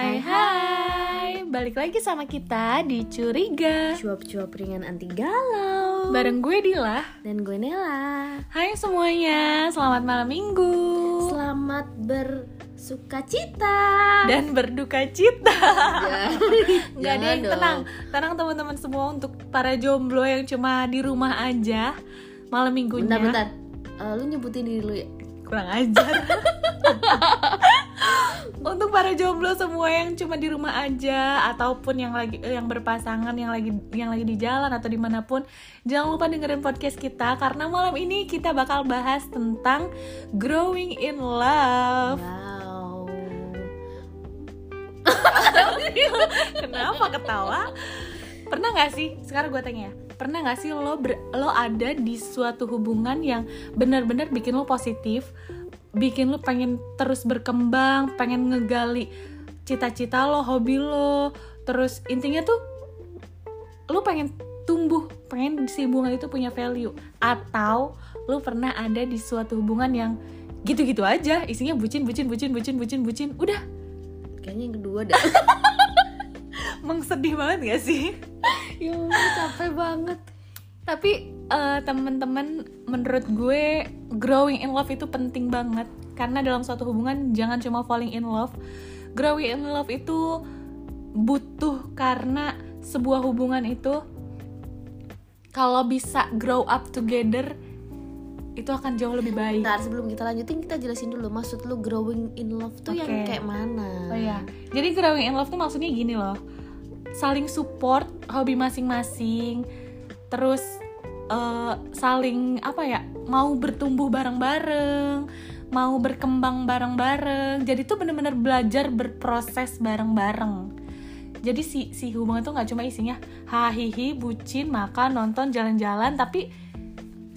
Hai hai, balik lagi sama kita di Curiga. Cuap-cuap ringan anti galau. Bareng gue Dila. Dan gue Nela. Hai semuanya, selamat malam minggu. Selamat bersuka cita. Dan berduka cita. Ya. Nggak ada yang dong. tenang. Tenang teman-teman semua untuk para jomblo yang cuma di rumah aja Malam minggunya. Bentar-bentar Eh, Lu nyebutin diri lu ya. Kurang ajar untuk para jomblo semua yang cuma di rumah aja ataupun yang lagi eh, yang berpasangan yang lagi yang lagi di jalan atau di mana pun jangan lupa dengerin podcast kita karena malam ini kita bakal bahas tentang growing in love. Wow. Kenapa ketawa? Pernah nggak sih sekarang gue tanya ya pernah nggak sih lo ber- lo ada di suatu hubungan yang benar-benar bikin lo positif bikin lo pengen terus berkembang pengen ngegali cita-cita lo hobi lo. Terus intinya tuh lo pengen tumbuh pengen si hubungan itu punya value. Atau lo pernah ada di suatu hubungan yang gitu-gitu aja isinya bucin bucin bucin bucin bucin bucin. Udah. Kayaknya yang kedua dah emang sedih banget gak sih? Ya capek banget tapi eh, teman-teman menurut gue growing in love itu penting banget. Karena dalam suatu hubungan jangan cuma falling in love. Growing in love itu butuh karena sebuah hubungan itu kalau bisa grow up together itu akan jauh lebih baik. Bentar sebelum kita lanjutin kita jelasin dulu Maksud lu growing in love tuh yang Oke. kayak mana? Oh ya, jadi growing in love tuh maksudnya gini loh, saling support hobi masing-masing, terus eh, saling apa ya, mau bertumbuh bareng-bareng, mau berkembang bareng-bareng. Jadi tuh bener-bener belajar berproses bareng-bareng. Jadi si si hubungan tuh nggak cuma isinya hahihi, bucin, makan, nonton, jalan-jalan, tapi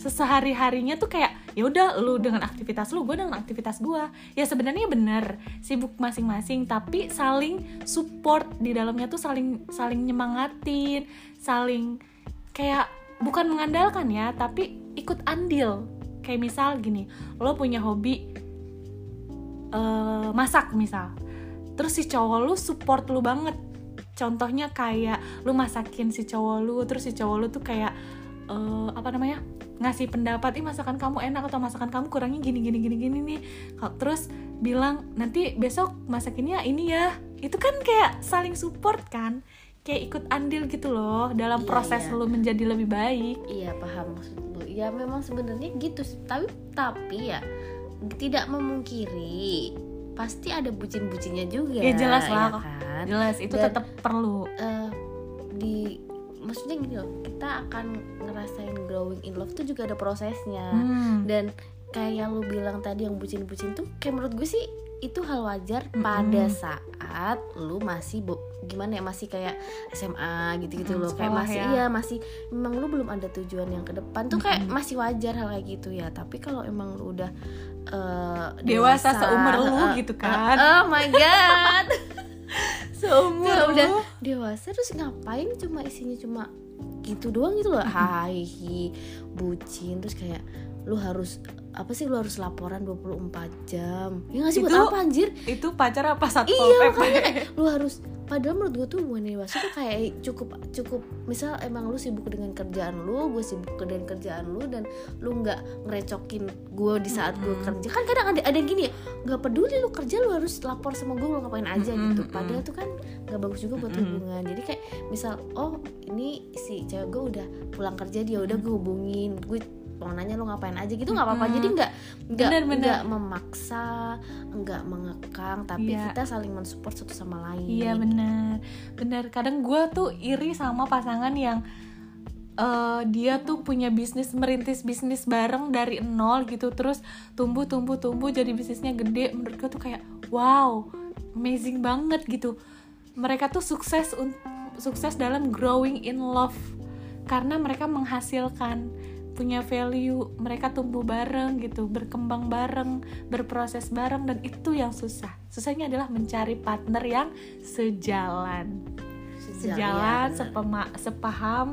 sesehari harinya tuh kayak ya udah lu dengan aktivitas lu gue dengan aktivitas gue ya sebenarnya bener sibuk masing-masing tapi saling support di dalamnya tuh saling saling nyemangatin saling kayak bukan mengandalkan ya tapi ikut andil. Kayak misal gini lo punya hobi eh, masak misal. Terus si cowok lu support lu banget. Contohnya kayak lu masakin si cowok lu terus si cowok lu tuh kayak eh, apa namanya ngasih pendapat ih masakan kamu enak atau masakan kamu kurangnya gini gini gini gini nih. Terus bilang nanti besok masakinnya ini ya. Itu kan kayak saling support kan kayak ikut andil gitu loh dalam Iya, proses iya. lu menjadi lebih baik Iya paham maksud lu Ya memang sebenarnya gitu sih. Tapi tapi ya Tidak memungkiri Pasti ada bucin-bucinnya juga Ya, jelas lah. kan? jelas itu Dan- tetap perlu eh di maksudnya gini loh kita akan ngerasain growing in love tuh juga ada prosesnya Hmm. dan kayak lu bilang tadi yang bucin-bucin tuh kayak menurut gue sih itu hal wajar Mm-mm. pada saat lu masih bu- gimana ya masih kayak SMA gitu-gitu Mm, loh kayak masih ya. iya masih memang lu belum ada tujuan yang ke depan tuh kayak masih wajar hal kayak gitu ya tapi kalau emang lu udah eh, Dewasa seumur lu eh, gitu kan. oh my god seumur lu. udah dewasa terus ngapain cuma isinya cuma gitu doang gitu loh hai hi bucin terus kayak lu harus apa sih lu harus laporan 24 jam? Ya nggak sih buat Itu- apa anjir? itu pacar apa satpol iya PP? kayak lu harus padahal menurut gue tuh hubungan dewasa tuh kayak cukup cukup misal emang lu sibuk dengan kerjaan lu gue sibuk dengan kerjaan lu dan lu nggak ngerecokin gue di saat gue kerja. Kan kadang ada ada yang gini ya nggak peduli lu kerja lu harus lapor sama gue lu ngapain aja gitu. padahal tuh kan nggak bagus juga buat hubungan. Jadi kayak misal oh ini si cewek gue udah pulang kerja dia udah gue hubungin gue mau nanya lu ngapain aja gitu nggak apa-apa jadi nggak nggak nggak memaksa nggak mengekang tapi Iya. kita saling mensupport satu sama lain Iya benar, benar. Kadang gue tuh iri sama pasangan yang eh, dia tuh punya bisnis merintis bisnis bareng dari nol gitu, terus tumbuh tumbuh tumbuh jadi bisnisnya gede. Menurut gue tuh kayak wow, amazing banget gitu. Mereka tuh sukses sukses dalam growing in love karena mereka menghasilkan punya value, mereka tumbuh bareng gitu, berkembang bareng, berproses bareng dan itu yang susah. Susahnya adalah mencari partner yang sejalan. Sejalan, benar. sepema- sepaham,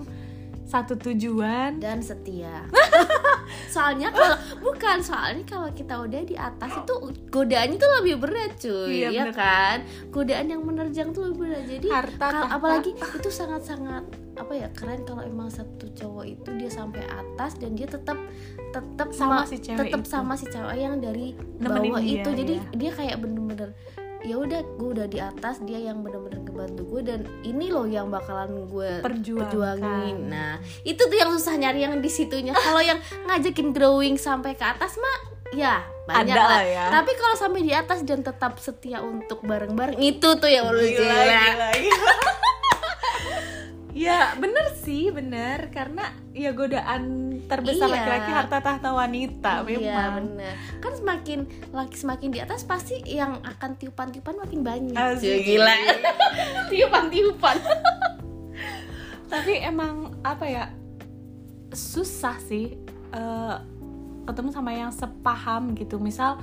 satu tujuan. dan setia soalnya kalau bukan soalnya kalau kita udah di atas itu godaannya tuh lebih berat cuy Iya, ya bener. kan? Godaan yang menerjang tuh lebih berat. Jadi Harta, kal- apalagi itu sangat sangat apa ya keren kalau emang satu cowok itu dia sampai atas dan dia tetap tetap Sama ma- si cewek tetap sama si cewek yang dari Nemenin bawah dia, itu. Jadi iya. dia kayak bener-bener ya udah gue udah di atas dia yang bener-bener ngebantu gue dan ini loh yang bakalan gue Perjuangkan. perjuangin nah itu tuh yang susah nyari yang di situnya kalau yang ngajakin growing sampai ke atas mah ya banyak Ada lah ya. tapi kalau sampai di atas dan tetap setia untuk bareng-bareng itu tuh yang lu gila. gila, gila. ya bener sih bener karena ya godaan terbesar Iya. laki-laki harta tahta wanita Iya memang. bener Kan semakin laki semakin di atas pasti yang akan tiupan-tiupan makin banyak. Asik. Cuy, Gila. Tiupan-tiupan. Tapi emang apa ya susah sih eh, ketemu sama yang sepaham gitu. Misal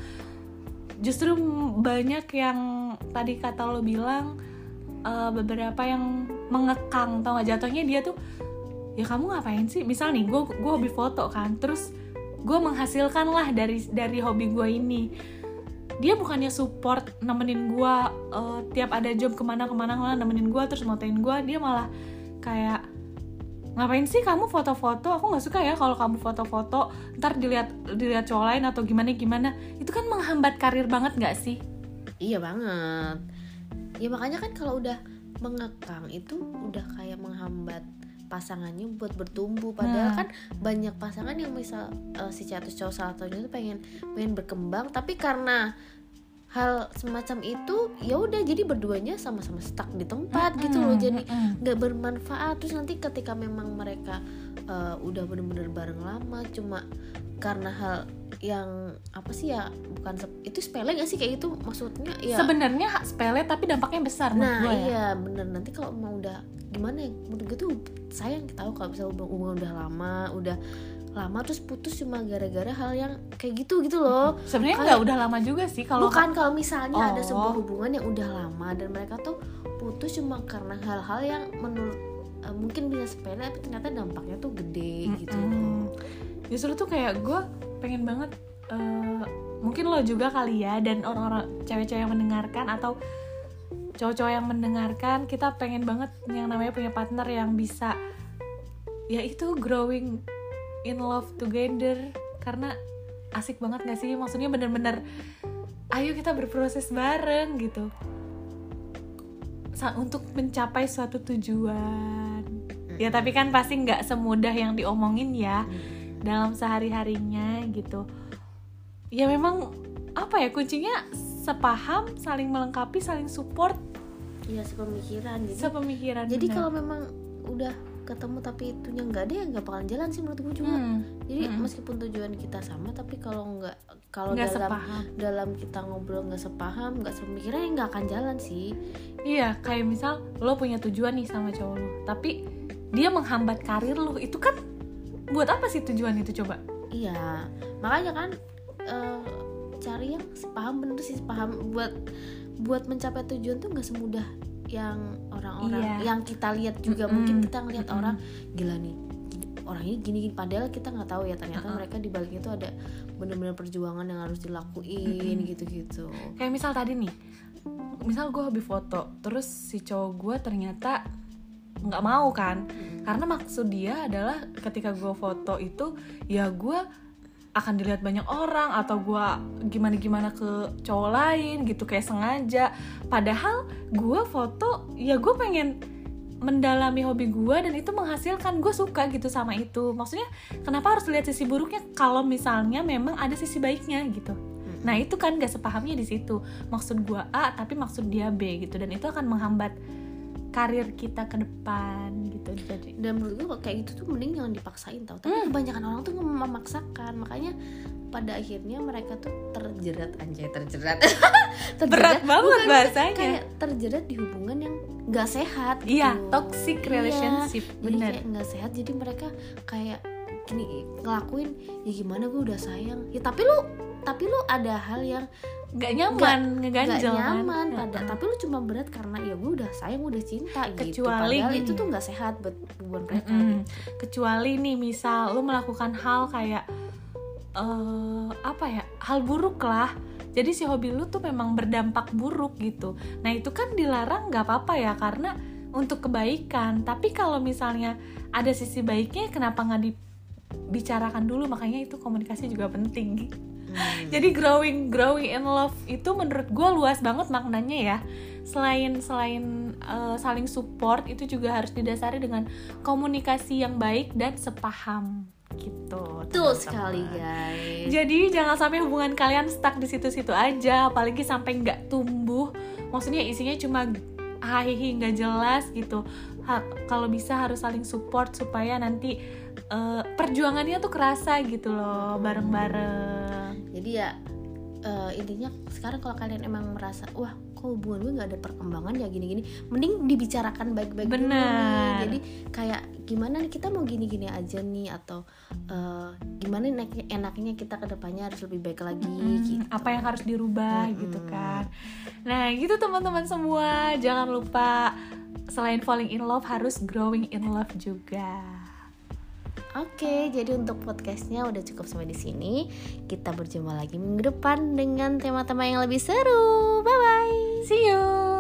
justru banyak yang tadi kata lo bilang eh, beberapa yang mengekang tau gak jatuhnya dia tuh ya kamu ngapain sih? Misal nih gue gue hobi foto kan terus gue menghasilkan lah dari dari hobi gue ini. Dia bukannya support nemenin gue eh, tiap ada job ke mana ke mana ke mana nemenin gue terus motoin gue dia malah kayak ngapain sih kamu foto-foto? Aku nggak suka ya kalau kamu foto-foto ntar dilihat dilihat cowok lain atau gimana gimana. Itu kan menghambat karir banget nggak sih? Iya banget. Ya makanya kan kalau udah mengekang itu udah kayak menghambat pasangannya buat bertumbuh padahal Nah. kan banyak pasangan yang misal eh, si catus cowok salah satunya tuh pengen pengen berkembang tapi karena hal semacam itu ya udah jadi berduanya sama-sama stuck di tempat gitu loh. Jadi nggak bermanfaat. Terus nanti ketika memang mereka eh, udah bener-bener bareng lama cuma karena hal yang apa sih ya bukan itu sepele gak sih? Kayak gitu maksudnya ya sebenarnya sepele tapi dampaknya besar nah gue ya. iya bener. Nanti kalau mau udah gimana ya? Menurut gue tuh sayang tahu kalau bisa hubungan udah lama udah lama terus putus cuma gara-gara hal yang kayak gitu gitu loh sebenarnya Kayak- nggak udah lama juga sih kalau bukan kalau misalnya ada Oh. sebuah hubungan yang udah lama dan mereka tuh putus cuma karena hal-hal yang menurut eh, mungkin bisa sepele tapi ternyata dampaknya tuh gede gitu loh. Justru tuh kayak gue pengen banget eh, mungkin lo juga kali ya dan orang-orang cewek-cewek yang mendengarkan atau cowok-cowok yang mendengarkan kita pengen banget yang namanya punya partner yang bisa ya itu growing in love together. Karena asik banget gak sih? Maksudnya bener-bener ayo kita berproses bareng gitu. Sa- untuk mencapai suatu tujuan. Ya tapi kan pasti nggak semudah yang diomongin ya dalam sehari harinya gitu. Ya memang apa ya kuncinya sepaham saling melengkapi saling support. Iya sepemikiran. Jadi sepemikiran jadi kalau memang udah ketemu tapi itunya nggak ada ya nggak bakalan jalan sih menurut gue juga Hmm, jadi Mm-mm. meskipun tujuan kita sama tapi kalau nggak kalau dalam sepaham. dalam kita ngobrol nggak sepaham nggak sepemikiran ya nggak akan jalan sih. Iya kayak misal lo punya tujuan nih sama cowok lo tapi dia menghambat karir lo itu kan buat apa sih tujuan itu coba? Iya, makanya kan eh, cari yang sepaham bener sih sepaham. Buat buat mencapai tujuan tuh nggak semudah yang orang-orang Iya. yang kita lihat juga Mm-mm. mungkin kita ngelihat Mm-mm. orang gila nih orangnya gini gini padahal kita nggak tahu ya ternyata Uh-uh. mereka di balik itu ada bener-bener perjuangan yang harus dilakuin gitu-gitu kayak misal tadi nih misal gue hobi foto terus si cowok gue ternyata nggak mau kan karena maksud dia adalah ketika gue foto itu ya gue akan dilihat banyak orang atau gue gimana gimana ke cowok lain gitu kayak sengaja. Padahal gue foto ya gue pengen mendalami hobi gue dan itu menghasilkan gue suka gitu sama itu. Maksudnya kenapa harus lihat sisi buruknya kalau misalnya memang ada sisi baiknya gitu? Nah itu kan gak sepahamnya di situ. Maksud gua A tapi maksud dia B gitu dan itu akan menghambat karir kita ke depan gitu. Jadi dan menurut gue kayak gitu tuh mending jangan dipaksain tau tapi Hmm. kebanyakan orang tuh memaksakan makanya pada akhirnya mereka tuh terjerat anjay terjerat Terjerat- berat banget bukan, bahasanya. kayak terjerat di hubungan yang nggak sehat gitu. Iya, toxic Iya, relationship bener. kayak nggak sehat jadi mereka kayak gini ngelakuin ya gimana gue udah sayang ya tapi lu tapi lu ada hal yang Gak nyaman, nggak ngeganjel kan. nyaman pada Heeh. tapi lu cuma berat karena ya gue udah sayang udah cinta gitu Kecuali padahal gini. itu tuh nggak sehat buat hubungan mereka Mm-mm. gitu. Kecuali nih misal lu melakukan hal kayak eh, apa ya hal buruk lah jadi si hobi lu tuh memang berdampak buruk gitu nah itu kan dilarang nggak apa-apa ya karena untuk kebaikan tapi kalau misalnya ada sisi baiknya kenapa nggak dibicarakan dulu makanya itu komunikasi juga penting Hmm. jadi growing growing in love itu menurut gue luas banget maknanya ya selain selain uh, saling support itu juga harus didasari dengan komunikasi yang baik dan sepaham gitu Betul teman-teman. sekali guys. jadi jangan sampai hubungan kalian stuck di situ-situ aja apalagi sampai nggak tumbuh maksudnya isinya cuma hahihi nggak jelas gitu Ha- kalau bisa harus saling support supaya nanti uh, perjuangannya tuh kerasa gitu loh bareng-bareng Jadi ya eh, intinya sekarang kalau kalian emang merasa wah kok hubungan gue nggak ada perkembangan ya gini-gini, mending dibicarakan baik-baik dulu nih. Benar. Jadi kayak gimana nih kita mau gini-gini aja nih atau eh, gimana enak- enaknya kita ke depannya harus lebih baik lagi Mm, gitu. apa yang harus dirubah Mm-mm. gitu kan nah gitu teman-teman semua jangan lupa selain falling in love harus growing in love juga Oke, jadi untuk podcastnya udah cukup sampai di sini. Kita berjumpa lagi minggu depan dengan tema-tema yang lebih seru. Bye bye. see you